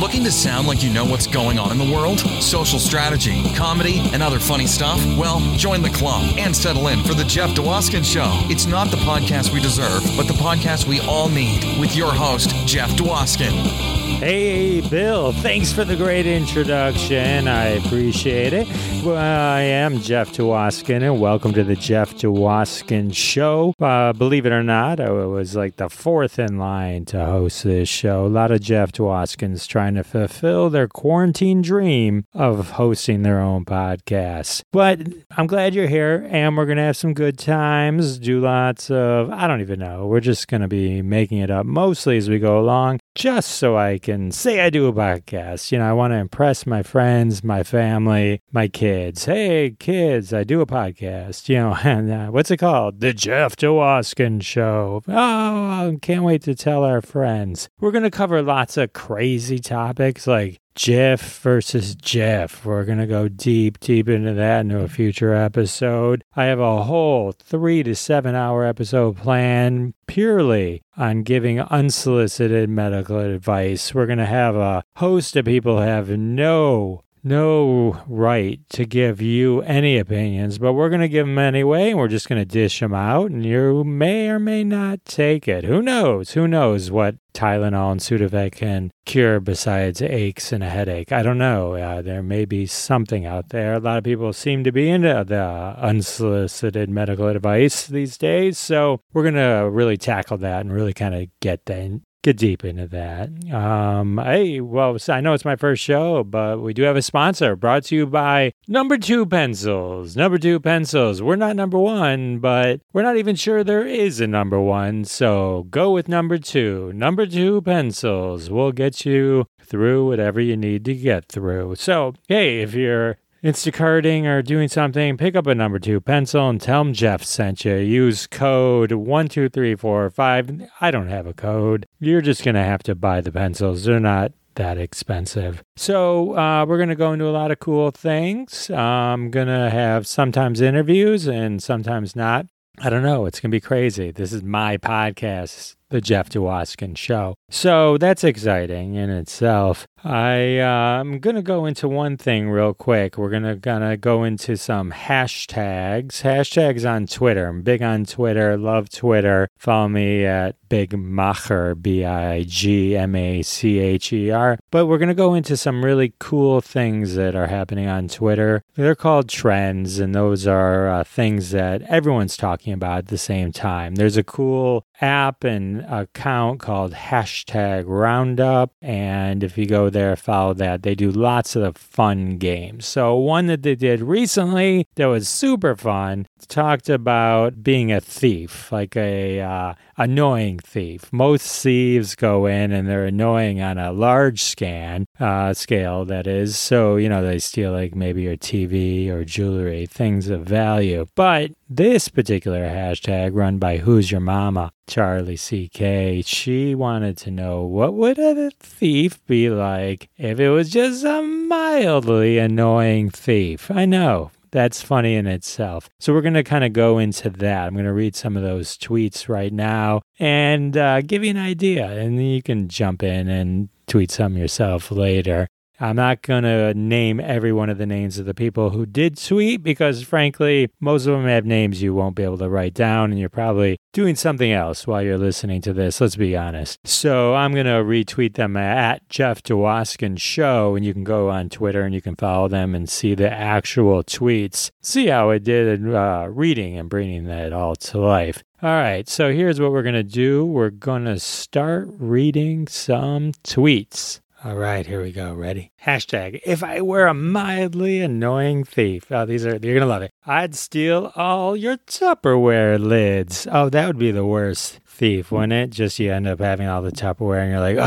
Looking to sound like you know what's going on in the world? Social strategy, comedy, and other funny stuff? Well, join the club and settle in for The Jeff Dwoskin Show. It's not the podcast we deserve, but the podcast we all need with your host, Jeff Dwoskin. Hey, Bill, thanks for the great introduction. I appreciate it. Well, I am Jeff Dwoskin, and welcome to the Jeff Dwoskin Show. Uh, believe it or not, I was like the fourth in line to host this show. A lot of Jeff Dwoskins trying to fulfill their quarantine dream of hosting their own podcast. But I'm glad you're here, and we're going to have some good times, do lots of, I don't even know, we're just going to be making it up mostly as we go along just so I can say I do a podcast. You know, I want to impress my friends, my family, my kids. Hey, kids, I do a podcast. You know, and uh, what's it called? The Jeff Dwoskin Show. Oh, I can't wait to tell our friends. We're going to cover lots of crazy topics like Jeff versus Jeff. We're going to go deep, deep into that into a future episode. I have a whole three to seven hour episode planned purely on giving unsolicited medical advice. We're going to have a host of people have no no right to give you any opinions, but we're going to give them anyway, and we're just going to dish them out, and you may or may not take it. Who knows? Who knows what Tylenol and Sudafed can cure besides aches and a headache? I don't know. Uh, there may be something out there. A lot of people seem to be into the unsolicited medical advice these days, so we're going to really tackle that and really kind of get that get deep into that. Um, hey, well, I know it's my first show, but we do have a sponsor brought to you by Number Two Pencils. Number Two Pencils. We're not number one, but we're not even sure there is a number one. So go with number two. Number Two Pencils will get you through whatever you need to get through. So, hey, if you're Instacarting or doing something, pick up a number two pencil and tell them Jeff sent you. Use code 12345. I don't have a code. You're just going to have to buy the pencils. They're not that expensive. So, uh, we're going to go into a lot of cool things. I'm going to have sometimes interviews and sometimes not. I don't know. It's going to be crazy. This is my podcast, The Jeff Dwoskin Show. So that's exciting in itself. I uh, I'm gonna go into one thing real quick. We're gonna gonna go into some hashtags. Hashtags on Twitter. I'm big on Twitter. Love Twitter. Follow me at Big Macher B I G M A C H E R. But we're gonna go into some really cool things that are happening on Twitter. They're called trends, and those are uh, things that everyone's talking about at the same time. There's a cool app and account called hashtag Roundup, and if you go there, follow that. They do lots of fun games. So, one that they did recently that was super fun talked about being a thief, like a uh, annoying thief. Most thieves go in and they're annoying on a large scan uh, scale, that is. So, you know, they steal like maybe your TV or jewelry, things of value. But this particular hashtag run by Who's Your Mama, Charlie CK, she wanted to know what would a thief be like if it was just a mildly annoying thief. I know, that's funny in itself. So we're going to kind of go into that. I'm going to read some of those tweets right now and uh, give you an idea, and you can jump in and tweet some yourself later. I'm not going to name every one of the names of the people who did tweet because, frankly, most of them have names you won't be able to write down, and you're probably doing something else while you're listening to this. Let's be honest. So I'm going to retweet them at Jeff Dwoskin Show, and you can go on Twitter and you can follow them and see the actual tweets. See how I did uh, reading and bringing that all to life. All right, so here's what we're going to do. We're going to start reading some tweets. All right, here we go. Ready? Hashtag, if I were a mildly annoying thief. Oh, these are, you're going to love it. I'd steal all your Tupperware lids. Oh, that would be the worst thief, wouldn't it? Just you end up having all the Tupperware and you're like, oh,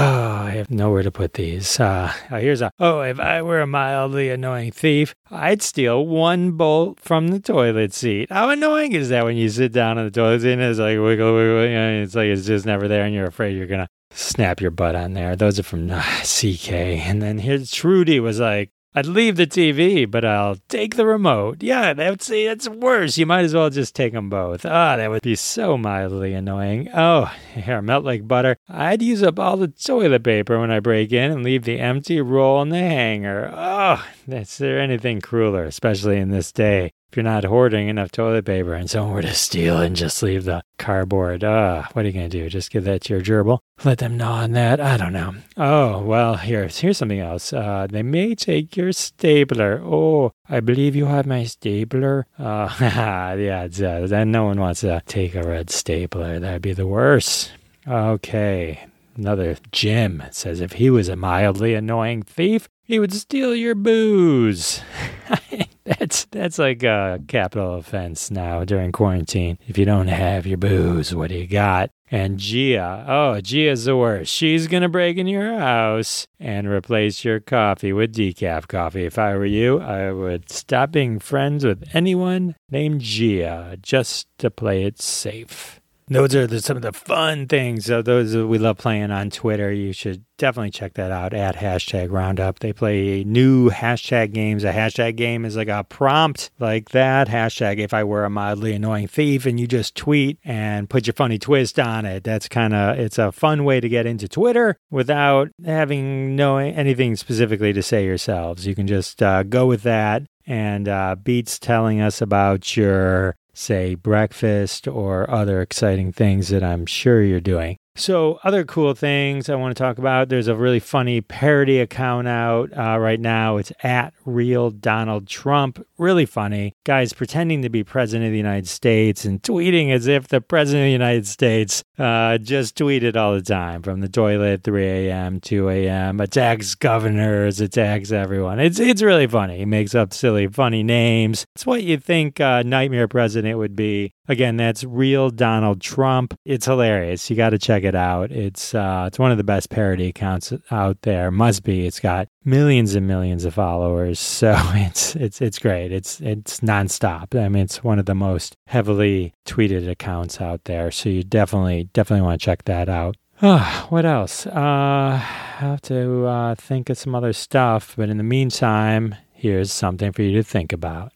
I have nowhere to put these. Uh, here's a, oh, if I were a mildly annoying thief, I'd steal one bolt from the toilet seat. How annoying is that when you sit down on the toilet seat and it's like wiggle, wiggle, it's like it's just never there and you're afraid you're going to snap your butt on there. Those are from uh, CK. And then here's Trudy was like, I'd leave the TV, but I'll take the remote. Yeah, that's see, that's worse. You might as well just take them both. Ah, oh, that would be so mildly annoying. Oh, hair melt like butter. I'd use up all the toilet paper when I break in and leave the empty roll in the hanger. Oh, is there anything crueler, especially in this day? If you're not hoarding enough toilet paper and someone were to steal and just leave the cardboard, uh, what are you going to do? Just give that to your gerbil? Let them gnaw on that? I don't know. Oh, well, here, here's something else. Uh, they may take your stapler. Oh, I believe you have my stapler. Uh, yeah, it's, uh, then no one wants to take a red stapler. That'd be the worst. Okay, Another Jim says if he was a mildly annoying thief, he would steal your booze. that's that's like a capital offense now during quarantine. If you don't have your booze, what do you got? And Gia, oh, Gia's the worst. She's gonna break in your house and replace your coffee with decaf coffee. If I were you, I would stop being friends with anyone named Gia just to play it safe those are the, some of the fun things. So those we love playing on Twitter. You should definitely check that out at hashtag Roundup. They play new hashtag games. A hashtag game is like a prompt like that. Hashtag if I were a mildly annoying thief, and you just tweet and put your funny twist on it. That's kind of it's a fun way to get into Twitter without having knowing anything specifically to say yourselves. You can just uh, go with that and uh, Beats telling us about your say, breakfast or other exciting things that I'm sure you're doing. So, other cool things I want to talk about. There's a really funny parody account out uh, right now. It's at Real Donald Trump. Really funny. Guys pretending to be president of the United States and tweeting as if the president of the United States uh, just tweeted all the time from the toilet, 3 a.m., 2 a.m., attacks governors, attacks everyone. It's, it's really funny. He makes up silly, funny names. It's what you think a Nightmare President would be. Again, that's Real Donald Trump. It's hilarious. You got to check check it out. It's uh, it's one of the best parody accounts out there. Must be. It's got millions and millions of followers, so it's it's it's great. It's it's nonstop. I mean, it's one of the most heavily tweeted accounts out there. So you definitely definitely want to check that out. Oh, what else? Uh, I have to uh, think of some other stuff, but in the meantime, here's something for you to think about.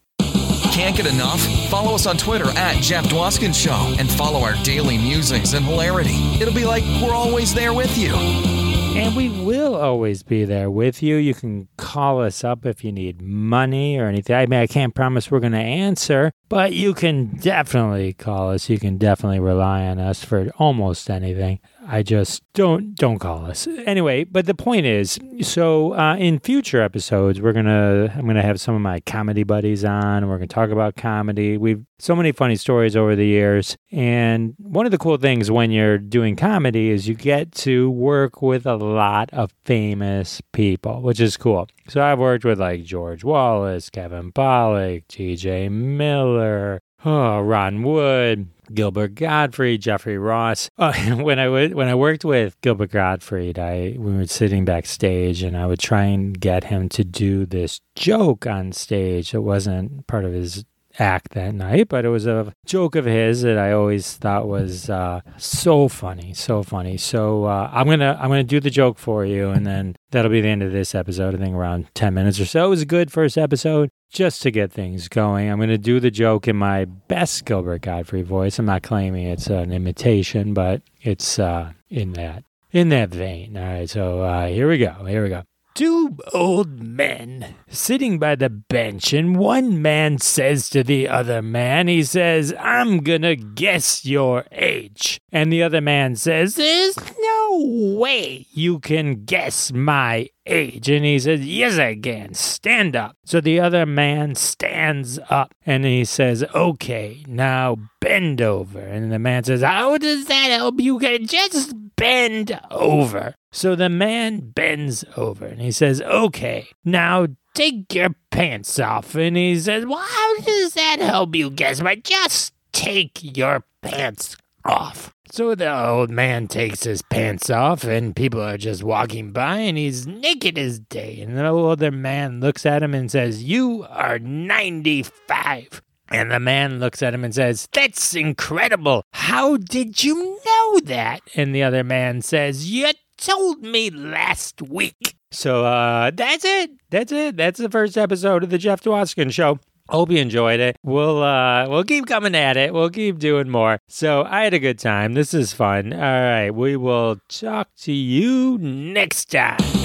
Can't get enough? Follow us on Twitter at Jeff Dwoskin Show and follow our daily musings and hilarity. It'll be like we're always there with you. And we will always be there with you. You can call us up if you need money or anything. I mean, I can't promise we're going to answer, but you can definitely call us. You can definitely rely on us for almost anything. I just don't don't call us anyway. But the point is, so uh, in future episodes, we're gonna I'm gonna have some of my comedy buddies on. We're gonna talk about comedy. We've so many funny stories over the years, and one of the cool things when you're doing comedy is you get to work with a lot of famous people, which is cool. So I've worked with like George Wallace, Kevin Pollak, T.J. Miller, oh, Ron Wood. Gilbert Gottfried, Jeffrey Ross. Uh, when I would when I worked with Gilbert Gottfried, I we were sitting backstage, and I would try and get him to do this joke on stage. It wasn't part of his act that night, but it was a joke of his that I always thought was uh, so funny, so funny. So uh, I'm gonna I'm gonna do the joke for you, and then that'll be the end of this episode. I think around ten minutes or so. It was a good first episode just to get things going. I'm gonna do the joke in my best Gilbert Gottfried voice. I'm not claiming it's an imitation, but it's uh, in that in that vein. All right, so uh, here we go. Here we go two old men sitting by the bench, and one man says to the other man, he says, I'm gonna guess your age. And the other man says, There's no way you can guess my age. And he says, Yes, I can. Stand up. So the other man stands up and he says, Okay, now bend over. And the man says, How does that help you? Just bend over. So the man bends over and he says, Okay, now take your pants off. And he says, Well, how does that help you guess? Just take your pants off. So the old man takes his pants off, and people are just walking by, and he's naked as day. And the other man looks at him and says, You are 95. And the man looks at him and says, That's incredible. How did you know that? And the other man says, You told me last week. So uh, that's it. That's it. That's the first episode of the Jeff Dwoskin Show. Hope you enjoyed it. We'll uh we'll keep coming at it. We'll keep doing more. So I had a good time. This is fun. All right, we will talk to you next time.